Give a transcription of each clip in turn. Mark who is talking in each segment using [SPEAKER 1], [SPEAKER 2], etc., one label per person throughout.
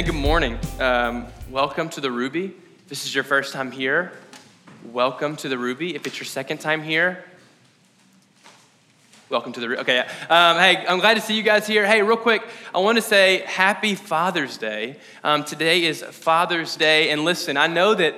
[SPEAKER 1] And good morning. Um, welcome to the Ruby. If this is your first time here, welcome to the Ruby. If it's your second time here, welcome to the Ruby. Okay, yeah. Um, hey, I'm glad to see you guys here. Hey, real quick, I want to say happy Father's Day. Um, today is Father's Day, and listen, I know that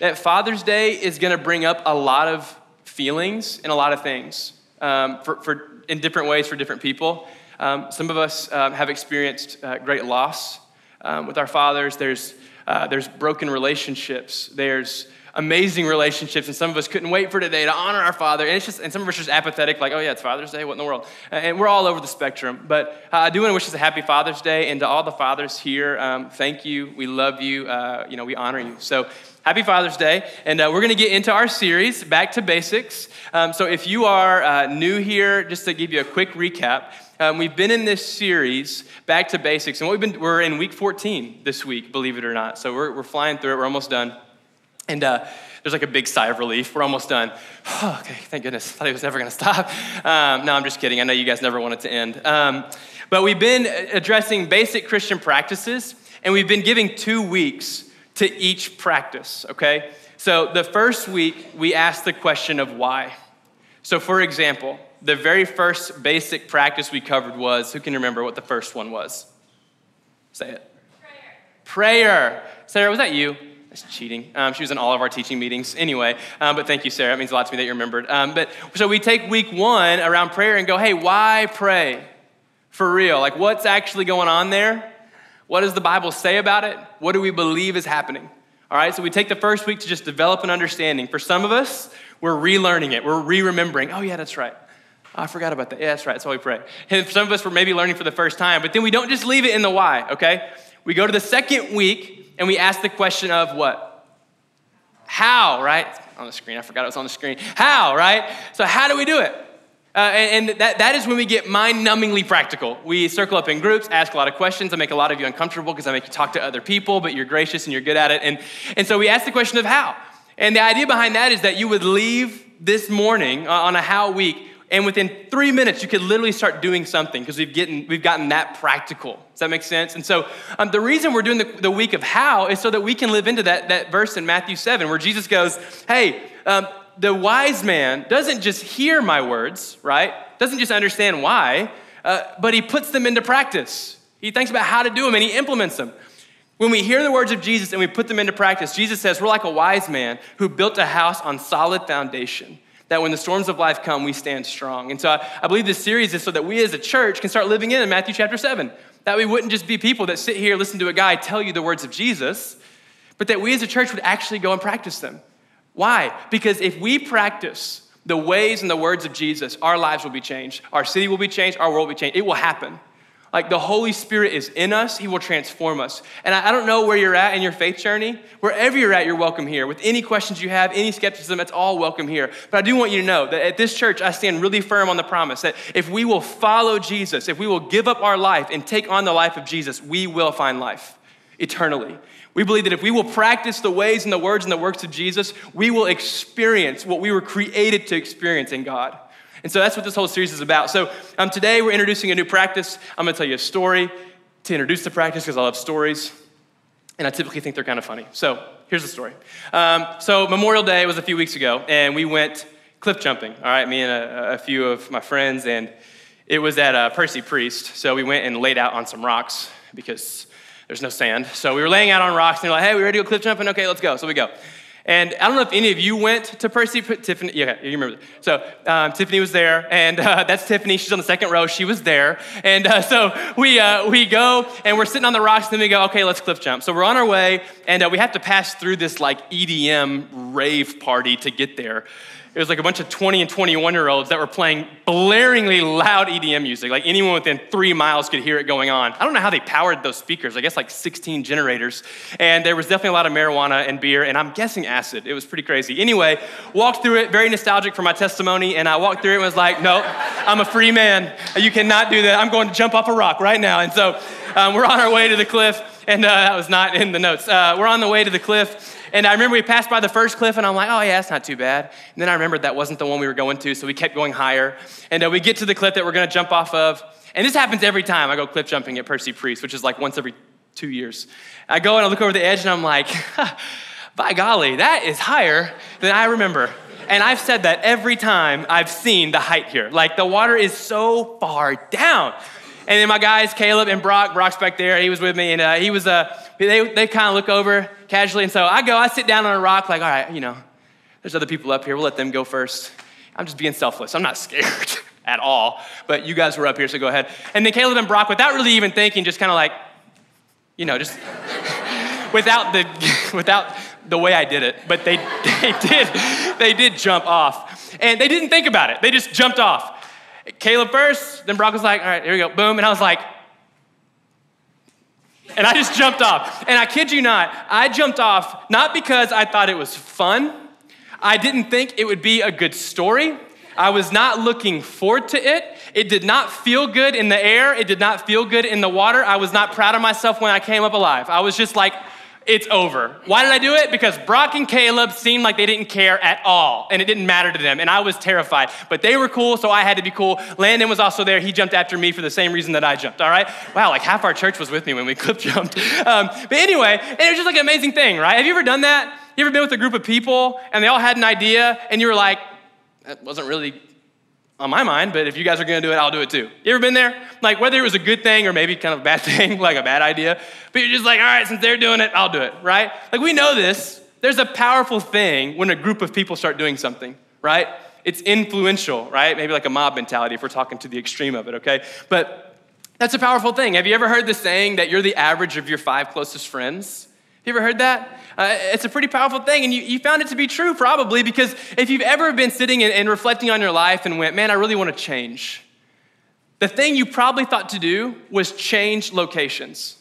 [SPEAKER 1] that Father's Day is going to bring up a lot of feelings and a lot of things um, for, for, in different ways for different people. Um, some of us um, have experienced uh, great loss um, with our fathers. There's, uh, there's broken relationships. There's amazing relationships, and some of us couldn't wait for today to honor our father. And it's just, and some of us are just apathetic, like, oh yeah, it's Father's Day. What in the world? And we're all over the spectrum. But uh, I do want to wish us a happy Father's Day, and to all the fathers here, um, thank you. We love you. Uh, you know, we honor you. So Happy Father's Day. And uh, we're going to get into our series, Back to Basics. Um, so if you are uh, new here, just to give you a quick recap, um, we've been in this series, Back to Basics. And what we've been, we're in week 14 this week, believe it or not. So we're, we're flying through it. We're almost done. And uh, there's like a big sigh of relief. We're almost done. Oh, okay, thank goodness. I thought it was never going to stop. Um, no, I'm just kidding. I know you guys never want it to end. Um, but we've been addressing basic Christian practices, and we've been giving two weeks to each practice, okay? So the first week, we asked the question of why. So, for example, the very first basic practice we covered was who can remember what the first one was? Say it. Prayer. Prayer. Sarah, was that you? That's cheating. Um, she was in all of our teaching meetings. Anyway, um, but thank you, Sarah. It means a lot to me that you remembered. Um, but so we take week one around prayer and go, hey, why pray? For real. Like, what's actually going on there? What does the Bible say about it? What do we believe is happening? All right, so we take the first week to just develop an understanding. For some of us, we're relearning it, we're re remembering. Oh, yeah, that's right. I forgot about that. Yeah, that's right. That's why we pray. And some of us, we're maybe learning for the first time, but then we don't just leave it in the why, okay? We go to the second week and we ask the question of what? How, right? On the screen. I forgot it was on the screen. How, right? So, how do we do it? Uh, and, and that, that is when we get mind numbingly practical. We circle up in groups, ask a lot of questions. I make a lot of you uncomfortable because I make you talk to other people, but you're gracious and you're good at it. And, and so we ask the question of how. And the idea behind that is that you would leave this morning on a how week, and within three minutes, you could literally start doing something because we've, we've gotten that practical. Does that make sense? And so um, the reason we're doing the, the week of how is so that we can live into that, that verse in Matthew 7 where Jesus goes, Hey, um, the wise man doesn't just hear my words, right? Doesn't just understand why, uh, but he puts them into practice. He thinks about how to do them and he implements them. When we hear the words of Jesus and we put them into practice, Jesus says we're like a wise man who built a house on solid foundation. That when the storms of life come, we stand strong. And so I, I believe this series is so that we as a church can start living in, Matthew chapter 7. That we wouldn't just be people that sit here, listen to a guy tell you the words of Jesus, but that we as a church would actually go and practice them. Why? Because if we practice the ways and the words of Jesus, our lives will be changed. Our city will be changed. Our world will be changed. It will happen. Like the Holy Spirit is in us, He will transform us. And I, don't know where you're at in your faith journey. Wherever you're at, you're welcome here. With any questions you have, any skepticism, it's all welcome here. But I do want you to know that at this church, I stand really firm on the promise that if we will follow Jesus, if we will give up our life and take on the life of Jesus, we will find life eternally. We believe that if we will practice the ways and the words and the works of Jesus, we will experience what we were created to experience in God. And so that's what this whole series is about. So um, today we're introducing a new practice. I'm going to tell you a story to introduce the practice because I love stories. And I typically think they're kind of funny. So here's the story. Um, so Memorial Day was a few weeks ago, and we went cliff jumping. All right, me and a, a few of my friends, and it was at uh, Percy Priest. So we went and laid out on some rocks because there's no sand. So we were laying out on rocks, and they're like, hey, we ready to go cliff jumping? Okay, let's go. So we go. And I don't know if any of you went to Percy, Tiffany, yeah, you remember. So um, Tiffany was there, and uh, that's Tiffany. She's on the second row. She was there. And uh, so we, uh, we go, and we're sitting on the rocks, and then we go, okay, let's cliff jump. So we're on our way, and uh, we have to pass through this like EDM rave party to get there it was like a bunch of 20 and 21 year olds that were playing blaringly loud EDM music. Like anyone within three miles could hear it going on. I don't know how they powered those speakers. I guess like 16 generators. And there was definitely a lot of marijuana and beer, and I'm guessing acid. It was pretty crazy. Anyway, walked through it, very nostalgic for my testimony. And I walked through it and was like, nope, I'm a free man. You cannot do that. I'm going to jump off a rock right now. And so um, we're on our way to the cliff. And uh, that was not in the notes. Uh, we're on the way to the cliff. And I remember we passed by the first cliff, and I'm like, oh, yeah, that's not too bad. And then I remembered that wasn't the one we were going to, so we kept going higher. And uh, we get to the cliff that we're gonna jump off of. And this happens every time I go cliff jumping at Percy Priest, which is like once every two years. I go and I look over the edge and I'm like, by golly, that is higher than I remember. And I've said that every time I've seen the height here. Like the water is so far down. And then my guys, Caleb and Brock, Brock's back there, he was with me, and uh, he was, uh, they, they kind of look over casually. And so I go, I sit down on a rock, like, all right, you know, there's other people up here, we'll let them go first. I'm just being selfless, I'm not scared at all, but you guys were up here, so go ahead. And then Caleb and Brock, without really even thinking, just kind of like, you know, just without the, without the way I did it, but they, they did, they did jump off. And they didn't think about it, they just jumped off. Caleb first, then Brock was like, all right, here we go, boom. And I was like, and I just jumped off. And I kid you not, I jumped off not because I thought it was fun. I didn't think it would be a good story. I was not looking forward to it. It did not feel good in the air. It did not feel good in the water. I was not proud of myself when I came up alive. I was just like, it's over. Why did I do it? Because Brock and Caleb seemed like they didn't care at all, and it didn't matter to them, and I was terrified. But they were cool, so I had to be cool. Landon was also there. He jumped after me for the same reason that I jumped, all right? Wow, like half our church was with me when we clip jumped. Um, but anyway, it was just like an amazing thing, right? Have you ever done that? You ever been with a group of people, and they all had an idea, and you were like, that wasn't really on my mind, but if you guys are gonna do it, I'll do it too. You ever been there? Like whether it was a good thing or maybe kind of a bad thing, like a bad idea, but you're just like, all right, since they're doing it, I'll do it, right? Like we know this. There's a powerful thing when a group of people start doing something, right? It's influential, right? Maybe like a mob mentality if we're talking to the extreme of it, okay? But that's a powerful thing. Have you ever heard the saying that you're the average of your five closest friends? You ever heard that? Uh, it's a pretty powerful thing, and you, you found it to be true probably because if you've ever been sitting and, and reflecting on your life and went, man, I really want to change, the thing you probably thought to do was change locations,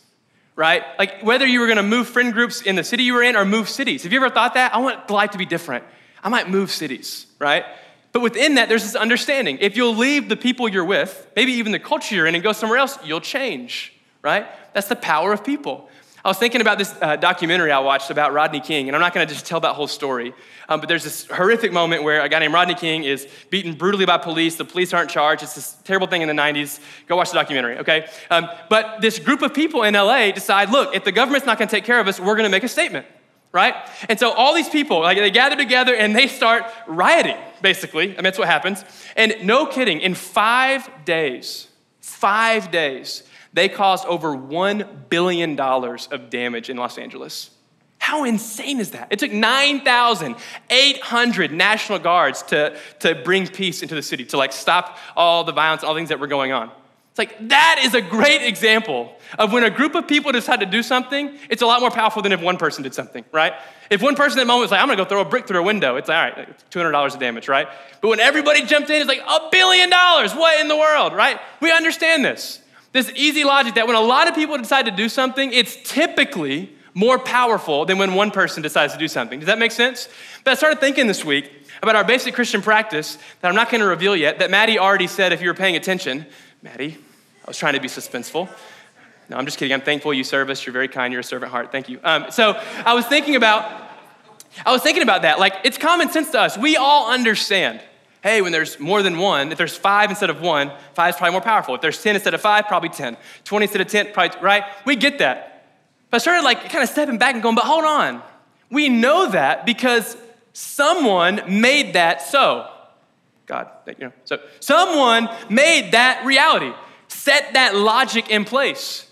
[SPEAKER 1] right? Like whether you were going to move friend groups in the city you were in or move cities. Have you ever thought that? I want life to be different. I might move cities, right? But within that, there's this understanding. If you'll leave the people you're with, maybe even the culture you're in, and go somewhere else, you'll change, right? That's the power of people. I was thinking about this uh, documentary I watched about Rodney King, and I'm not going to just tell that whole story, um, but there's this horrific moment where a guy named Rodney King is beaten brutally by police. The police aren't charged. It's this terrible thing in the 90s. Go watch the documentary, okay? Um, but this group of people in LA decide, look, if the government's not going to take care of us, we're going to make a statement, right? And so all these people, like they gather together and they start rioting, basically. I mean, that's what happens. And no kidding, in five days, five days, they caused over $1 billion of damage in Los Angeles. How insane is that? It took 9,800 National Guards to, to bring peace into the city, to like stop all the violence, all the things that were going on. It's like that is a great example of when a group of people decide to do something, it's a lot more powerful than if one person did something, right? If one person at the moment was like, I'm gonna go throw a brick through a window, it's like, all right, $200 of damage, right? But when everybody jumped in, it's like, a billion dollars, what in the world, right? We understand this. This easy logic that when a lot of people decide to do something, it's typically more powerful than when one person decides to do something. Does that make sense? But I started thinking this week about our basic Christian practice that I'm not going to reveal yet, that Maddie already said if you were paying attention. Maddie, I was trying to be suspenseful. No, I'm just kidding. I'm thankful you serve us. You're very kind. You're a servant heart. Thank you. Um, so I was thinking about, I was thinking about that. Like it's common sense to us. We all understand hey, when there's more than one, if there's five instead of one, five is probably more powerful. If there's 10 instead of five, probably 10. 20 instead of 10, probably, right? We get that. But I started like kind of stepping back and going, but hold on. We know that because someone made that so. God, you know, so someone made that reality, set that logic in place.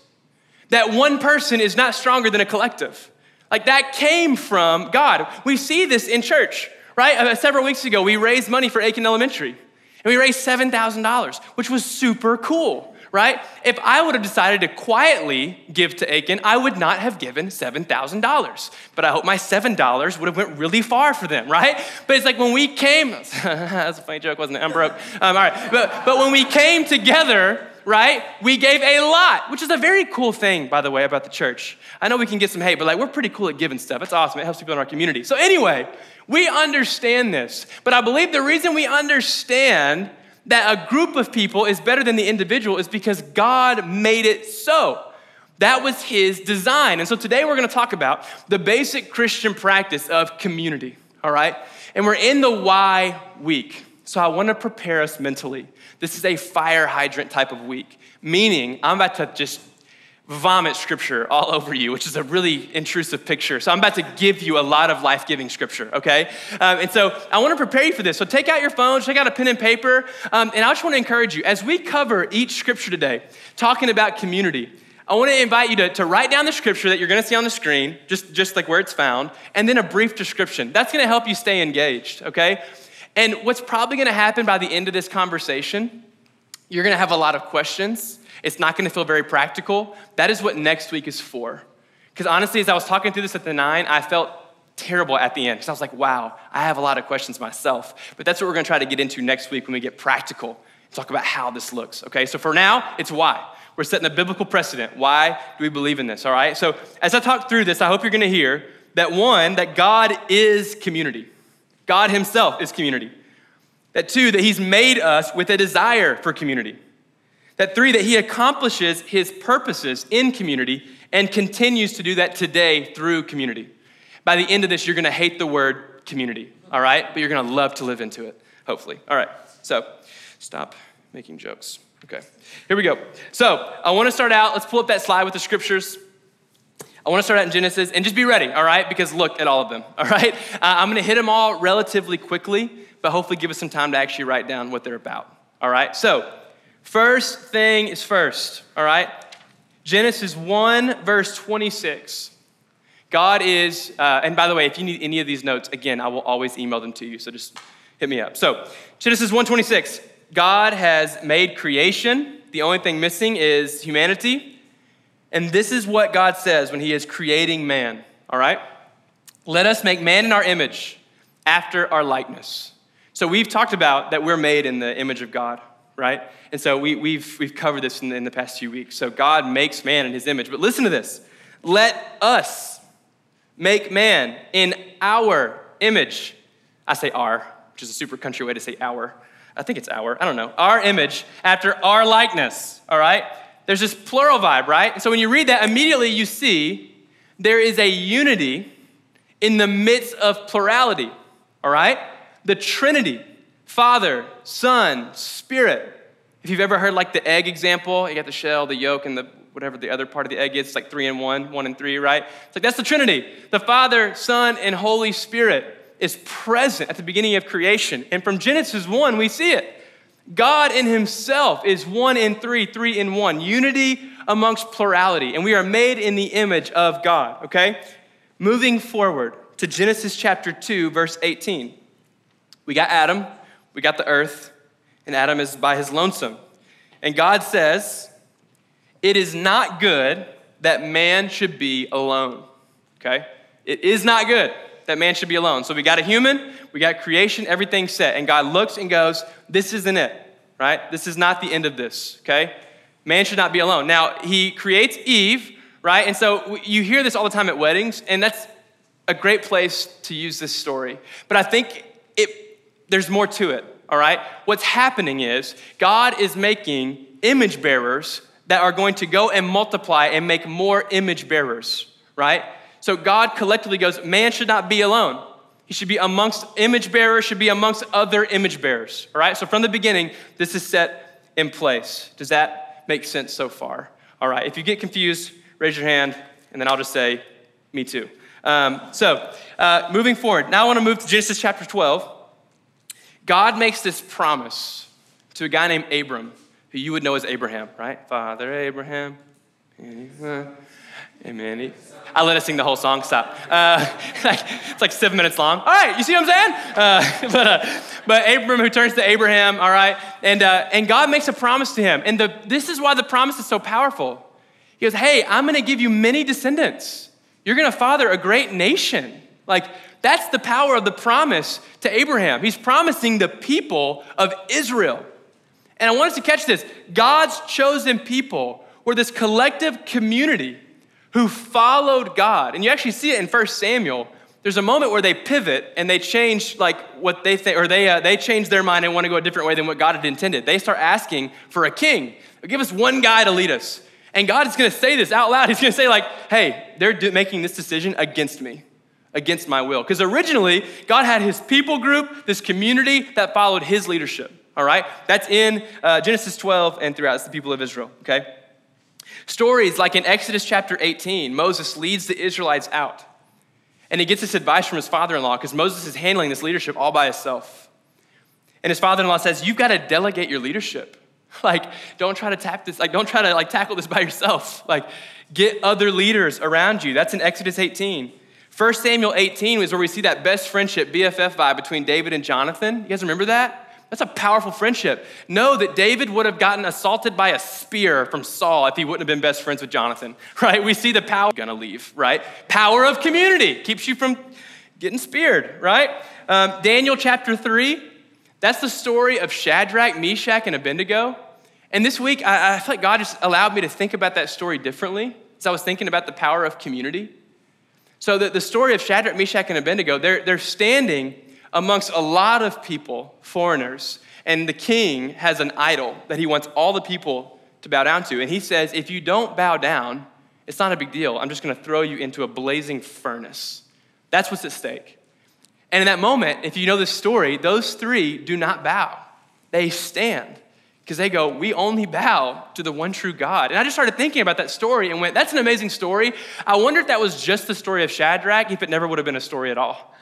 [SPEAKER 1] That one person is not stronger than a collective. Like that came from God. We see this in church right? Uh, several weeks ago, we raised money for Aiken Elementary, and we raised $7,000, which was super cool, right? If I would have decided to quietly give to Aiken, I would not have given $7,000. But I hope my $7 would have went really far for them, right? But it's like when we came, that's a funny joke, wasn't it? I'm broke. Um, all right, but, but when we came together, right? We gave a lot, which is a very cool thing, by the way, about the church. I know we can get some hate, but like we're pretty cool at giving stuff. It's awesome. It helps people in our community. So anyway, we understand this, but I believe the reason we understand that a group of people is better than the individual is because God made it so. That was his design. And so today we're going to talk about the basic Christian practice of community, all right? And we're in the why week. So I want to prepare us mentally. This is a fire hydrant type of week, meaning I'm about to just vomit scripture all over you, which is a really intrusive picture. So I'm about to give you a lot of life giving scripture, okay? Um, and so I want to prepare you for this. So take out your phone, take out a pen and paper, um, and I just want to encourage you as we cover each scripture today, talking about community. I want to invite you to, to write down the scripture that you're going to see on the screen, just, just like where it's found, and then a brief description. That's going to help you stay engaged, okay? And what's probably to happen by the end of this conversation, you're to have a lot of questions it's not to feel very practical. That is what next week is for. Because honestly, as I was talking through this at the nine, I felt terrible at the end because I was like, wow, I have a lot of questions myself. But that's what we're to try to get into next week when we get practical. And talk about how this looks. Okay, so for now, it's why. We're setting a biblical precedent. Why do we believe in this? All right. So as I talk through this, I hope you're to hear that one, that God is community. God Himself is community. That two, that He's made us with a desire for community. That three, that he accomplishes his purposes in community and continues to do that today through community. By the end of this, you're gonna hate the word community, all right? But you're gonna love to live into it, hopefully. All right, so stop making jokes. Okay, here we go. So I wanna start out, let's pull up that slide with the scriptures. I want to start out in Genesis and just be ready, all right? Because look at all of them, all right? Uh, I'm going to hit them all relatively quickly, but hopefully give us some time to actually write down what they're about, all right? So, First thing is first, all right? Genesis 1, verse 26. God is, uh, and by the way, if you need any of these notes, again, I will always email them to you, so just hit me up. So, Genesis 1:26, God has made creation. The only thing missing is humanity. And this is what God says when he is creating man, all right? Let us make man in our image, after our likeness. So we've talked about that we're made in the image of God right? And so we, have we've, we've covered this in the, in the past few weeks. So God makes man in his image. But listen to this let us make man in our image. I say our, which is a super country way to say our. I think it's our, I don't know. Our image after our likeness, all right? There's this plural vibe, right? And so when you read that, immediately you see there is a unity in the midst of plurality, all right? The Trinity Father, Son, Spirit. If you've ever heard like the egg example, you got the shell, the yolk, and the whatever the other part of the egg is, it's like three and one, one and three, right? It's like that's the Trinity. The Father, Son, and Holy Spirit is present at the beginning of creation. And from Genesis 1, we see it. God in Himself is one in three, three in one. Unity amongst plurality. And we are made in the image of God, okay? Moving forward to Genesis chapter 2, verse 18. We got Adam, we got the earth, and Adam is by his lonesome. And God says, It is not good that man should be alone. Okay? It is not good that man should be alone. So we got a human, we got creation, everything set. And God looks and goes, This isn't it, right? This is not the end of this, okay? Man should not be alone. Now, he creates Eve, right? And so you hear this all the time at weddings, and that's a great place to use this story. But I think it there's more to it, all right? What's happening is God is making image bearers that are going to go and multiply and make more image bearers, right? So God collectively goes, man should not be alone. He should be amongst image bearers, should be amongst other image bearers, all right? So from the beginning, this is set in place. Does that make sense so far? All right, if you get confused, raise your hand, and then I'll just say, me too. Um, so, uh, moving forward, now I want to move to Genesis chapter 12. God makes this promise to a guy named Abram, who you would know as Abraham, right? Father Abraham. Amen. I let us sing the whole song. Stop. Uh, it's like seven minutes long. All right, you see what I'm saying? Uh, but, uh, but Abram, who turns to Abraham, all right, and, uh, and God makes a promise to him. And the, this is why the promise is so powerful. He goes, Hey, I'm going to give you many descendants. You're going to father a great nation. Like, that's the power of the promise to Abraham. He's promising the people of Israel. And I want us to catch this God's chosen people were this collective community who followed God. And you actually see it in 1 Samuel. There's a moment where they pivot and they change like what they think, or they, uh, they change their mind and want to go a different way than what God had intended. They start asking for a king. Give us one guy to lead us. And God is going to say this out loud. He's going to say like, hey, they're making this decision against me against my will. Because originally, God had his people group, this community that followed his leadership. All right? That's in uh, Genesis 12 and throughout. It's the people of Israel, okay? Stories like in Exodus chapter 18, Moses leads the Israelites out. And he gets this advice from his father in law because Moses is handling this leadership all by himself. And his father in law says, You've got to delegate your leadership. Like, don't try to tap this, like, don't try to like tackle this by yourself. Like, get other leaders around you. That's in Exodus 18. 1 Samuel 18 is where we see that best friendship, BFF vibe between David and Jonathan. You guys remember that? That's a powerful friendship. Know that David would have gotten assaulted by a spear from Saul if he wouldn't have been best friends with Jonathan, right? We see the power gonna leave, right? Power of community keeps you from getting speared, right? Um, Daniel chapter 3, that's the story of Shadrach, Meshach, and Abednego. And this week, I, I feel like God just allowed me to think about that story differently as I was thinking about the power of community. So, the, the story of Shadrach, Meshach, and Abednego, they're, they're standing amongst a lot of people, foreigners, and the king has an idol that he wants all the people to bow down to. And he says, If you don't bow down, it's not a big deal. I'm just going to throw you into a blazing furnace. That's what's at stake. And in that moment, if you know this story, those three do not bow, they stand because they go, We only bow to the one true God. And I just started thinking about that story and went, That's an amazing story. I wonder if that was just the story of Shadrach, if it never would have been a story at all.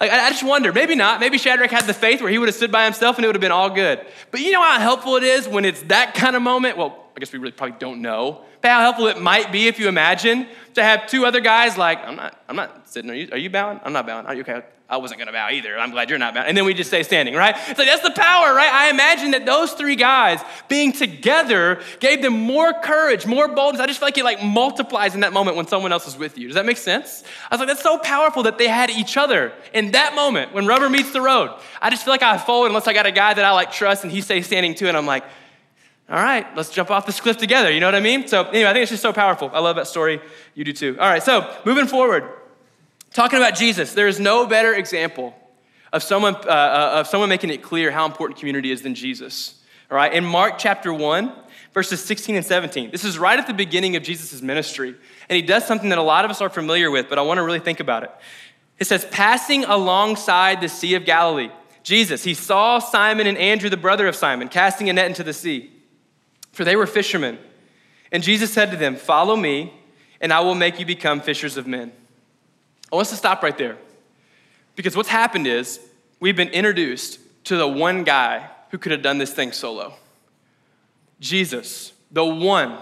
[SPEAKER 1] Like, I just wonder, maybe not. Maybe Shadrach had the faith where he would have stood by himself and it would have been all good. But you know how helpful it is when it's that kind of moment? Well, I guess we really probably don't know. But how helpful it might be if you imagine to have two other guys like, I'm not, I'm not sitting. Are you, are you bowing? I'm not bowing. Are you okay? I wasn't going to bow either. I'm glad you're not bowing. And then we just stay standing, right? So that's the power, right? I imagine that those three guys being together gave them more courage, more boldness. I just feel like it like multiplies in that moment when someone else is with you. Does that make sense? I was like, that's so powerful that they had each other in that moment when rubber meets the road. I just feel like I fold unless I got a guy that I like trust and he stays standing too, and I'm like, all right, let's jump off this cliff together. You know what I mean? So anyway, I think it's just so powerful. I love that story. You do too. All right, so moving forward. Talking about Jesus, there is no better example of someone, uh, uh, of someone making it clear how important community is than Jesus. All right, in Mark chapter 1, verses 16 and 17, this is right at the beginning of Jesus' ministry. And he does something that a lot of us are familiar with, but I want to really think about it. It says, Passing alongside the Sea of Galilee, Jesus, he saw Simon and Andrew, the brother of Simon, casting a net into the sea, for they were fishermen. And Jesus said to them, Follow me, and I will make you become fishers of men. I want us to stop right there. Because what's happened is we've been introduced to the one guy who could have done this thing solo Jesus, the one,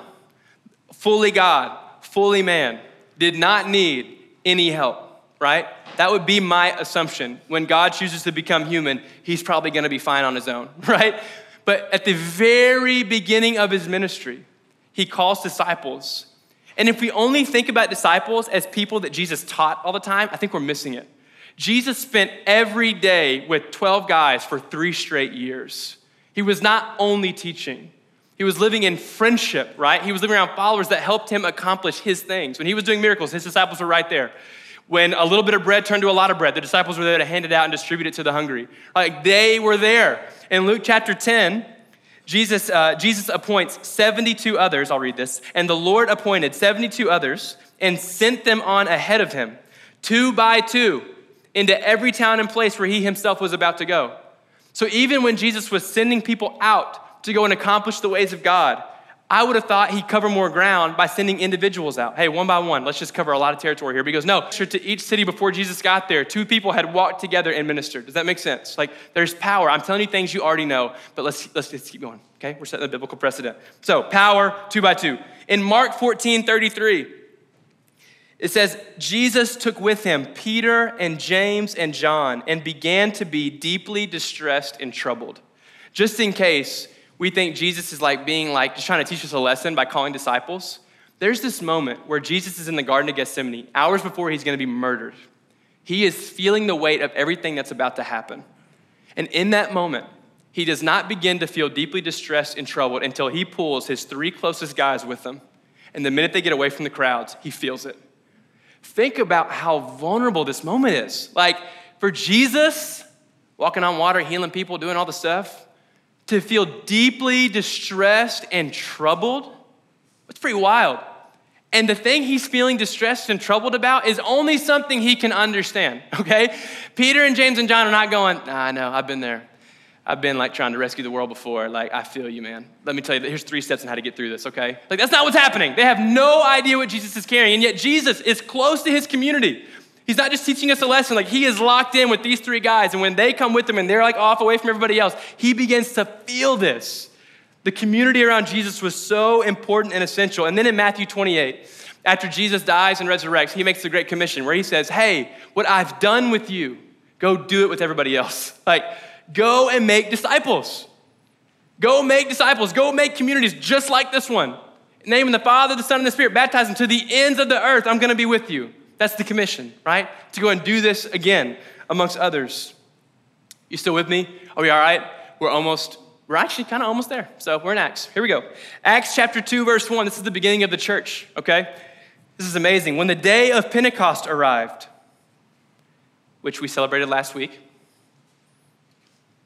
[SPEAKER 1] fully God, fully man, did not need any help, right? That would be my assumption. When God chooses to become human, he's probably gonna be fine on his own, right? But at the very beginning of his ministry, he calls disciples and if we only think about disciples as people that Jesus taught all the time, I think we're missing it. Jesus spent every day with 12 guys for three straight years. He was not only teaching, he was living in friendship, right? He was living around followers that helped him accomplish his things. When he was doing miracles, his disciples were right there. When a little bit of bread turned to a lot of bread, the disciples were there to hand it out and distribute it to the hungry. Like they were there. In Luke chapter 10, Jesus, uh, Jesus appoints 72 others, I'll read this, and the Lord appointed 72 others and sent them on ahead of him, two by two, into every town and place where he himself was about to go. So even when Jesus was sending people out to go and accomplish the ways of God, I would have thought he'd cover more ground by sending individuals out. Hey, one by one, let's just cover a lot of territory here. But he goes, no, to each city before Jesus got there, two people had walked together and ministered. Does that make sense? Like, there's power. I'm telling you things you already know, but let's, let's just keep going, okay? We're setting a biblical precedent. So, power, two by two. In Mark 14 33, it says, Jesus took with him Peter and James and John and began to be deeply distressed and troubled. Just in case we think Jesus is like being like just trying to teach us a lesson by calling disciples. There's this moment where Jesus is in the Garden of Gethsemane, hours before he's going to be murdered. He is feeling the weight of everything that's about to happen. And in that moment, he does not begin to feel deeply distressed and troubled until he pulls his three closest guys with him. And the minute they get away from the crowds, he feels it. Think about how vulnerable this moment is. Like for Jesus, walking on water, healing people, doing all the stuff, to feel deeply distressed and troubled, it's pretty wild. And the thing he's feeling distressed and troubled about is only something he can understand, okay? Peter and James and John are not going, nah, I know, I've been there. I've been like trying to rescue the world before. Like, I feel you, man. Let me tell you, that here's three steps on how to get through this, okay? Like, that's not what's happening. They have no idea what Jesus is carrying, and yet Jesus is close to his community. He's not just teaching us a lesson, like, he is locked in with these three guys, and when they come with him and they're like off away from everybody else, he begins to feel this. The community around Jesus was so important and essential. And then in Matthew 28, after Jesus dies and resurrects, he makes the Great Commission where he says, Hey, what I've done with you, go do it with everybody else. Like, Go and make disciples. Go make disciples. Go make communities just like this one. Name the Father, the Son, and the Spirit. Baptize them to the ends of the earth. I'm going to be with you. That's the commission, right? To go and do this again amongst others. You still with me? Are we all right? We're almost, we're actually kind of almost there. So we're in Acts. Here we go. Acts chapter 2, verse 1. This is the beginning of the church, okay? This is amazing. When the day of Pentecost arrived, which we celebrated last week,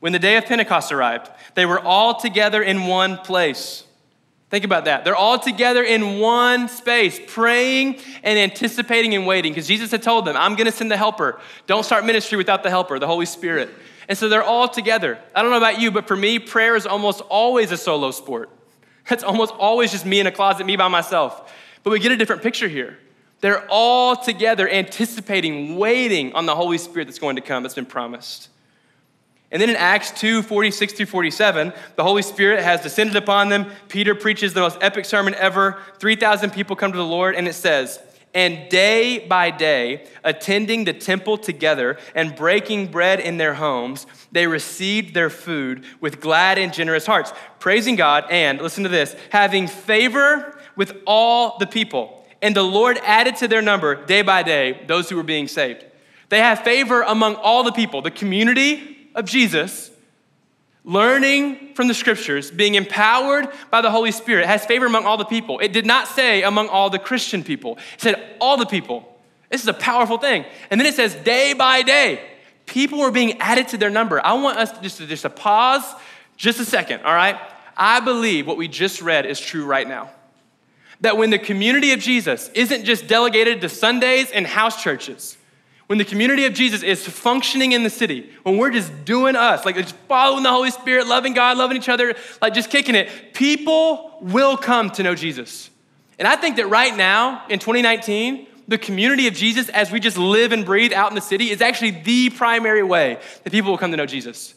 [SPEAKER 1] when the day of Pentecost arrived, they were all together in one place. Think about that. They're all together in one space, praying and anticipating and waiting, because Jesus had told them, I'm going to send the helper. Don't start ministry without the helper, the Holy Spirit. And so they're all together. I don't know about you, but for me, prayer is almost always a solo sport. It's almost always just me in a closet, me by myself. But we get a different picture here. They're all together, anticipating, waiting on the Holy Spirit that's going to come, that's been promised. And then in Acts 2 46 through 47, the Holy Spirit has descended upon them. Peter preaches the most epic sermon ever. 3,000 people come to the Lord, and it says, And day by day, attending the temple together and breaking bread in their homes, they received their food with glad and generous hearts, praising God and, listen to this, having favor with all the people. And the Lord added to their number day by day those who were being saved. They have favor among all the people, the community of Jesus, learning from the scriptures, being empowered by the Holy Spirit, has favor among all the people. It did not say among all the Christian people, it said all the people. This is a powerful thing. And then it says day by day, people were being added to their number. I want us to just just to pause just a second, all right? I believe what we just read is true right now. That when the community of Jesus isn't just delegated to Sundays and house churches, when the community of Jesus is functioning in the city, when we're just doing us, like just following the Holy Spirit, loving God, loving each other, like just kicking it, people will come to know Jesus. And I think that right now in 2019, the community of Jesus, as we just live and breathe out in the city, is actually the primary way that people will come to know Jesus.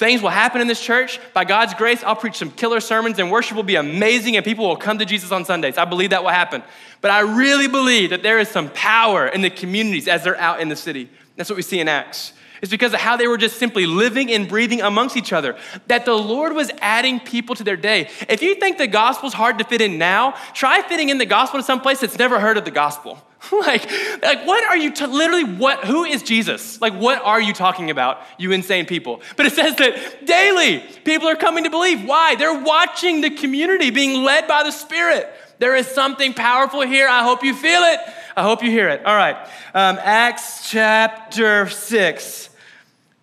[SPEAKER 1] Things will happen in this church. By God's grace, I'll preach some killer sermons and worship will be amazing and people will come to Jesus on Sundays. I believe that will happen. But I really believe that there is some power in the communities as they're out in the city. That's what we see in Acts. It's because of how they were just simply living and breathing amongst each other, that the Lord was adding people to their day. If you think the gospel's hard to fit in now, try fitting in the gospel to some place that's never heard of the gospel. like, like what are you, t- literally, what, who is Jesus? Like, what are you talking about, you insane people? But it says that daily people are coming to believe. Why? They're watching the community being led by the Spirit. There is something powerful here. I hope you feel it. I hope you hear it. All right. Um, Acts chapter 6.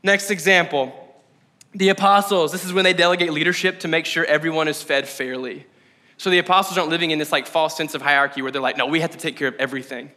[SPEAKER 1] Next example. The apostles, this is when they delegate leadership to make sure everyone is fed fairly. So the apostles aren't living in this like false sense of hierarchy where they're like, no, we have to take care of everything.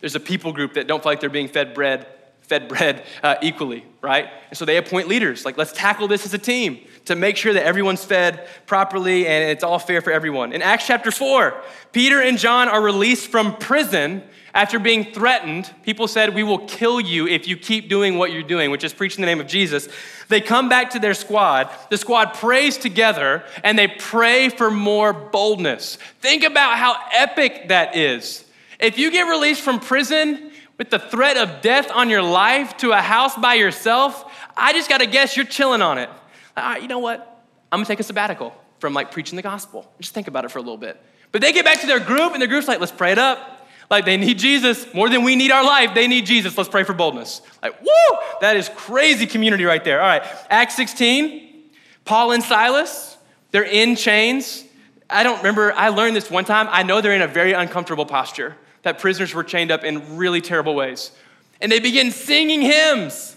[SPEAKER 1] There's a people group that don't feel like they're being fed bread, fed bread uh, equally, right? And so they appoint leaders. Like, let's tackle this as a team to make sure that everyone's fed properly and it's all fair for everyone. In Acts chapter 4, Peter and John are released from prison after being threatened, people said, We will kill you if you keep doing what you're doing, which is preaching the name of Jesus. They come back to their squad. The squad prays together and they pray for more boldness. Think about how epic that is. If you get released from prison with the threat of death on your life to a house by yourself, I just gotta guess you're chilling on it. All right, you know what? I'm gonna take a sabbatical from like preaching the gospel. Just think about it for a little bit. But they get back to their group and their group's like, let's pray it up. Like they need Jesus more than we need our life. They need Jesus. Let's pray for boldness. Like, woo! That is crazy community right there. All right, Acts 16, Paul and Silas, they're in chains. I don't remember, I learned this one time. I know they're in a very uncomfortable posture, that prisoners were chained up in really terrible ways. And they begin singing hymns.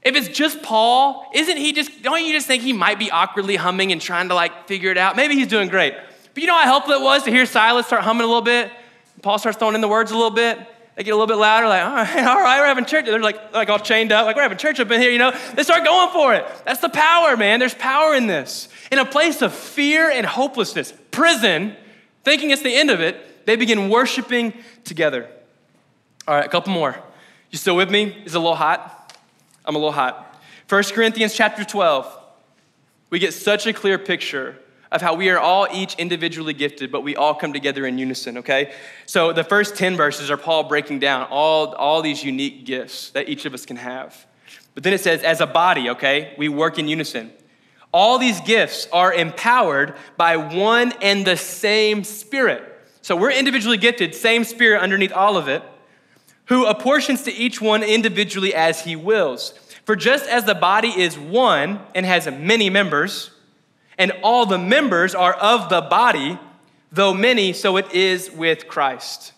[SPEAKER 1] If it's just Paul, isn't he just, don't you just think he might be awkwardly humming and trying to like figure it out? Maybe he's doing great. But you know how helpful it was to hear Silas start humming a little bit? Paul starts throwing in the words a little bit. They get a little bit louder, like, all right, all right, we're having church. They're like, like all chained up, like we're having church up in here, you know? They start going for it. That's the power, man. There's power in this. In a place of fear and hopelessness, prison, thinking it's the end of it, they begin worshiping together. All right, a couple more. You still with me? Is it a little hot? I'm a little hot. 1 Corinthians chapter 12. We get such a clear picture of how we are all each individually gifted, but we all come together in unison, okay? So the first 10 verses are Paul breaking down all, all these unique gifts that each of us can have. But then it says, as a body, okay, we work in unison. All these gifts are empowered by one and the same Spirit. So we're individually gifted, same Spirit underneath all of it, who apportions to each one individually as he wills. For just as the body is one and has many members, and all the members are of the body, though many, so it is with Christ.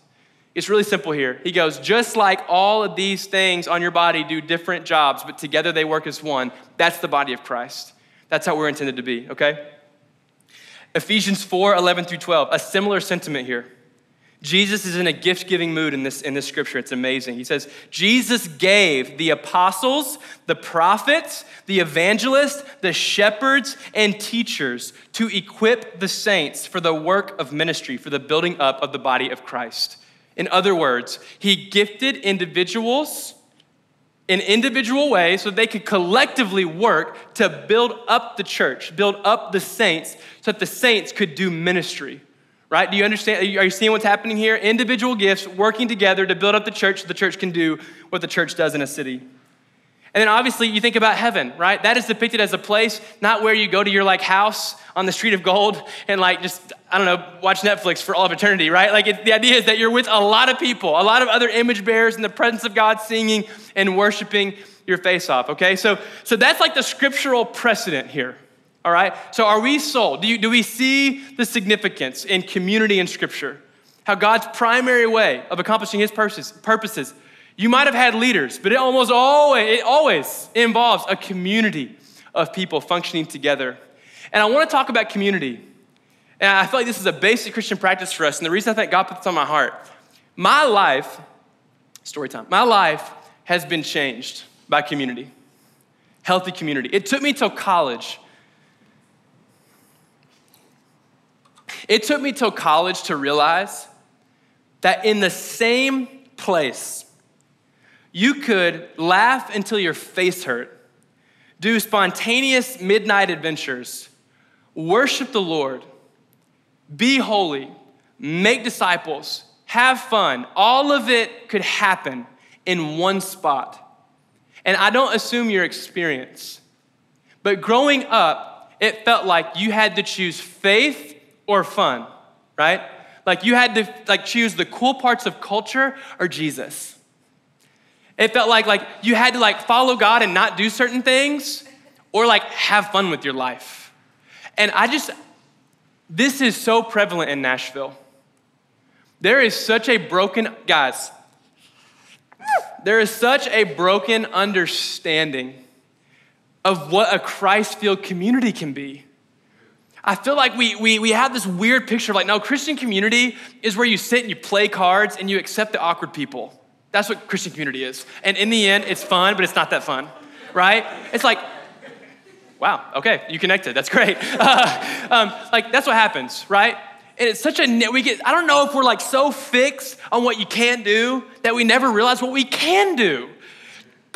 [SPEAKER 1] It's really simple here. He goes, just like all of these things on your body do different jobs, but together they work as one, that's the body of Christ. That's how we're intended to be, okay? Ephesians 4 11 through 12, a similar sentiment here. Jesus is in a gift giving mood in this, in this scripture. It's amazing. He says, Jesus gave the apostles, the prophets, the evangelists, the shepherds, and teachers to equip the saints for the work of ministry, for the building up of the body of Christ. In other words, he gifted individuals in individual ways so they could collectively work to build up the church, build up the saints, so that the saints could do ministry right? Do you understand? Are you seeing what's happening here? Individual gifts working together to build up the church so the church can do what the church does in a city. And then obviously you think about heaven, right? That is depicted as a place not where you go to your like house on the street of gold and like just I don't know, watch Netflix for all of eternity, right? Like it, the idea is that you're with a lot of people, a lot of other image bearers in the presence of God singing and worshiping your face off, okay? So so that's like the scriptural precedent here all right? So are we sold? Do, you, do we see the significance in community in Scripture? How God's primary way of accomplishing his purposes, you might have had leaders, but it almost always, it always involves a community of people functioning together. And I want to talk about community. And I feel like this is a basic Christian practice for us. And the reason I think God put this on my heart, my life, story time, my life has been changed by community, healthy community. It took me till college It took me till college to realize that in the same place, you could laugh until your face hurt, do spontaneous midnight adventures, worship the Lord, be holy, make disciples, have fun. All of it could happen in one spot. And I don't assume your experience, but growing up, it felt like you had to choose faith or fun, right? Like you had to like choose the cool parts of culture or Jesus. It felt like like you had to like follow God and not do certain things or like have fun with your life. And I just this is so prevalent in Nashville. There is such a broken guys. There is such a broken understanding of what a Christ-filled community can be. I feel like we, we, we have this weird picture of like, no, Christian community is where you sit and you play cards and you accept the awkward people. That's what Christian community is. And in the end, it's fun, but it's not that fun, right? It's like, wow, okay, you connected. That's great. Uh, um, like, that's what happens, right? And it's such a, we get, I don't know if we're like so fixed on what you can't do that we never realize what we can do.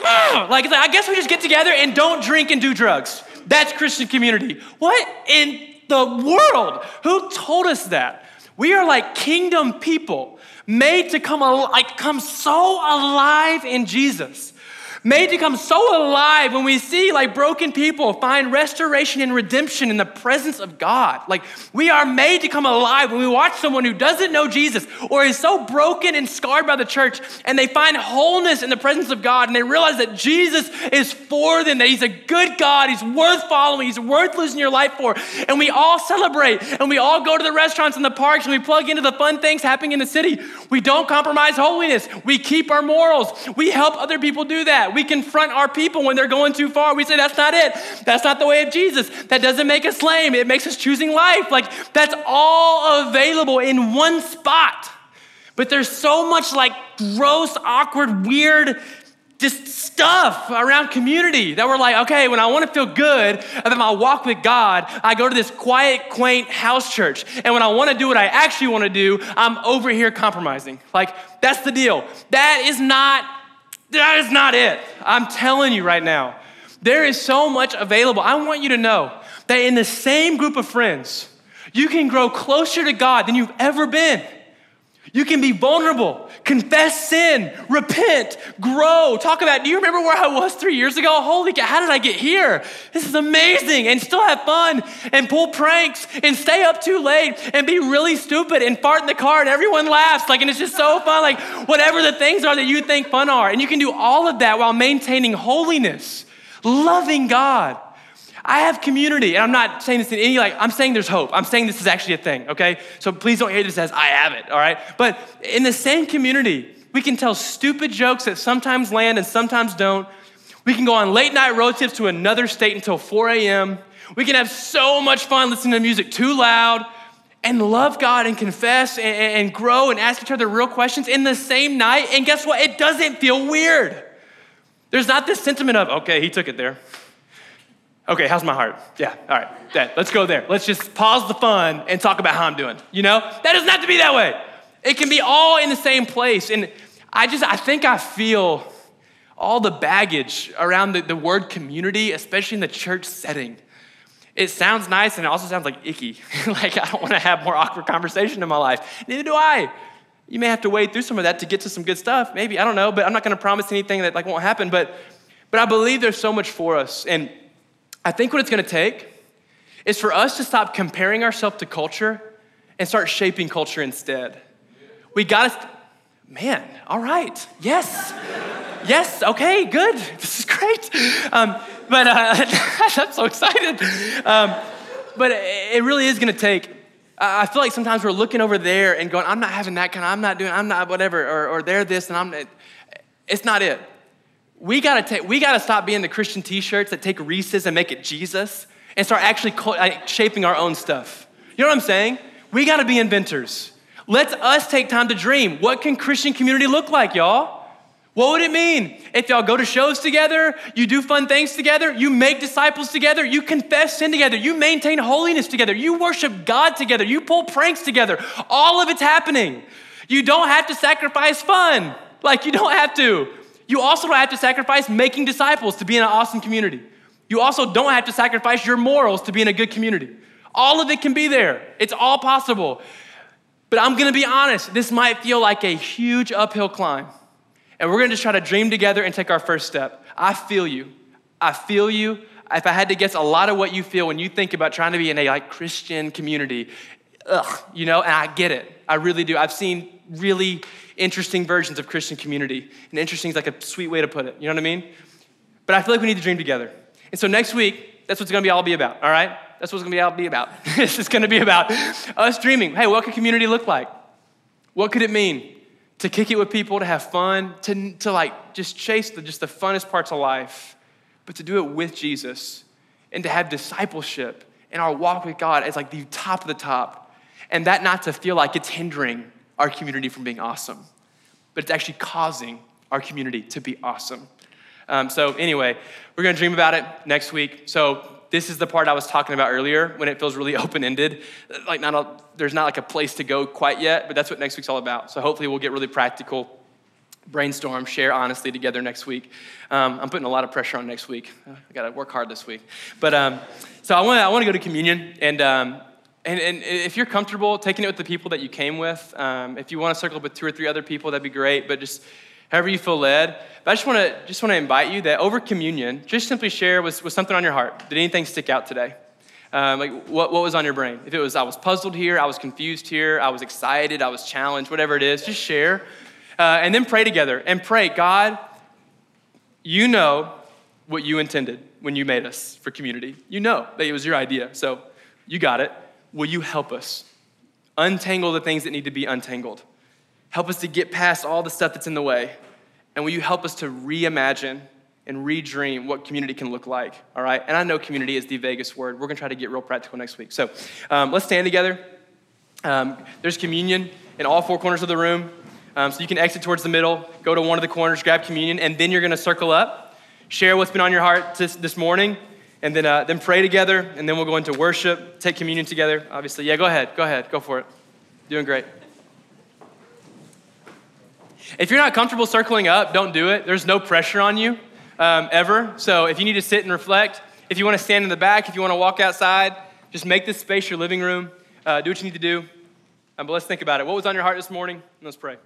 [SPEAKER 1] Like, I guess we just get together and don't drink and do drugs. That's Christian community. What in the world. Who told us that? We are like kingdom people made to come, al- like, come so alive in Jesus made to come so alive when we see like broken people find restoration and redemption in the presence of God. Like we are made to come alive when we watch someone who doesn't know Jesus or is so broken and scarred by the church and they find wholeness in the presence of God and they realize that Jesus is for them, that He's a good God, He's worth following, He's worth losing your life for. And we all celebrate and we all go to the restaurants and the parks and we plug into the fun things happening in the city. We don't compromise holiness, we keep our morals, we help other people do that. We confront our people when they're going too far. We say, that's not it. That's not the way of Jesus. That doesn't make us lame. It makes us choosing life. Like, that's all available in one spot. But there's so much like gross, awkward, weird, just stuff around community that we're like, okay, when I want to feel good about my walk with God, I go to this quiet, quaint house church. And when I want to do what I actually want to do, I'm over here compromising. Like, that's the deal. That is not, that is not it. I'm telling you right now. There is so much available. I want you to know that in the same group of friends, you can grow closer to God than you've ever been. You can be vulnerable, confess sin, repent, grow. Talk about, do you remember where I was three years ago? Holy cow, how did I get here? This is amazing. And still have fun and pull pranks and stay up too late and be really stupid and fart in the car and everyone laughs. Like, and it's just so fun. Like, whatever the things are that you think fun are. And you can do all of that while maintaining holiness, loving God. I have community, and I'm not saying this in any like, I'm saying there's hope. I'm saying this is actually a thing, okay? So please don't hear this as I have it, all right? But in the same community, we can tell stupid jokes that sometimes land and sometimes don't. We can go on late night road trips to another state until 4 a.m. We can have so much fun listening to music too loud and love God and confess and, and grow and ask each other real questions in the same night. And guess what? It doesn't feel weird. There's not this sentiment of, okay, he took it there. Okay, how's my heart? Yeah, all right, yeah, let's go there. Let's just pause the fun and talk about how I'm doing. You know, that doesn't have to be that way. It can be all in the same place. And I just, I think I feel all the baggage around the, the word community, especially in the church setting. It sounds nice and it also sounds like icky. like I don't want to have more awkward conversation in my life. Neither do I. You may have to wade through some of that to get to some good stuff. Maybe, I don't know, but I'm not going to promise anything that like won't happen. But, but I believe there's so much for us. And I think what it's gonna take is for us to stop comparing ourselves to culture and start shaping culture instead. We gotta, st- man, all right, yes, yes, okay, good, this is great. Um, but uh, I'm so excited. Um, but it really is gonna take, I feel like sometimes we're looking over there and going, I'm not having that kind of, I'm not doing, I'm not whatever, or, or they're this and I'm, it's not it we gotta take, we gotta stop being the Christian T-shirts that take Reese's and make it Jesus, and start actually shaping our own stuff. You know what I'm saying? We gotta be inventors. Let's us take time to dream. What can Christian community look like, y'all? What would it mean if y'all go to shows together, you do fun things together, you make disciples together, you confess sin together, you maintain holiness together, you worship God together, you pull pranks together? All of it's happening. You don't have to sacrifice fun. Like, you don't have to. You also don't have to sacrifice making disciples to be in an awesome community. You also don't have to sacrifice your morals to be in a good community. All of it can be there, it's all possible. But I'm gonna be honest, this might feel like a huge uphill climb. And we're gonna just try to dream together and take our first step. I feel you. I feel you. If I had to guess a lot of what you feel when you think about trying to be in a like Christian community, ugh, you know, and I get it. I really do. I've seen really interesting versions of Christian community. And interesting is like a sweet way to put it. You know what I mean? But I feel like we need to dream together. And so next week, that's what's gonna be all be about, all right? That's what's gonna be all be about. this is gonna be about us dreaming. Hey, what could community look like? What could it mean? To kick it with people, to have fun, to, to like just chase the just the funnest parts of life, but to do it with Jesus and to have discipleship and our walk with God as like the top of the top. And that not to feel like it's hindering our community from being awesome, but it's actually causing our community to be awesome. Um, so, anyway, we're gonna dream about it next week. So, this is the part I was talking about earlier when it feels really open ended. Like, not a, there's not like a place to go quite yet, but that's what next week's all about. So, hopefully, we'll get really practical, brainstorm, share honestly together next week. Um, I'm putting a lot of pressure on next week. I gotta work hard this week. But, um, so I wanna, I wanna go to communion, and um, and, and, if you're comfortable taking it with the people that you came with, um, if you want to circle up with two or three other people, that'd be great. But just however you feel led. But I just want to just want to invite you that over communion, just simply share was, was something on your heart. Did anything stick out today? Um, like what, what was on your brain? If it was I was puzzled here, I was confused here, I was excited, I was challenged, whatever it is, just share, uh, and then pray together and pray. God, you know what you intended when you made us for community. You know that it was your idea, so you got it will you help us untangle the things that need to be untangled? Help us to get past all the stuff that's in the way. And will you help us to reimagine and redream what community can look like? All right? And I know community is the Vegas word. We're going to try to get real practical next week. So um, let's stand together. Um, there's communion in all four corners of the room. Um, so you can exit towards the middle, go to one of the corners, grab communion, and then you're going to circle up, share what's been on your heart this, this morning, and then, uh, then pray together, and then we'll go into worship, take communion together, obviously. Yeah, go ahead, go ahead, go for it. Doing great. If you're not comfortable circling up, don't do it. There's no pressure on you um, ever. So if you need to sit and reflect, if you want to stand in the back, if you want to walk outside, just make this space your living room. Uh, do what you need to do. Um, but let's think about it. What was on your heart this morning? Let's pray.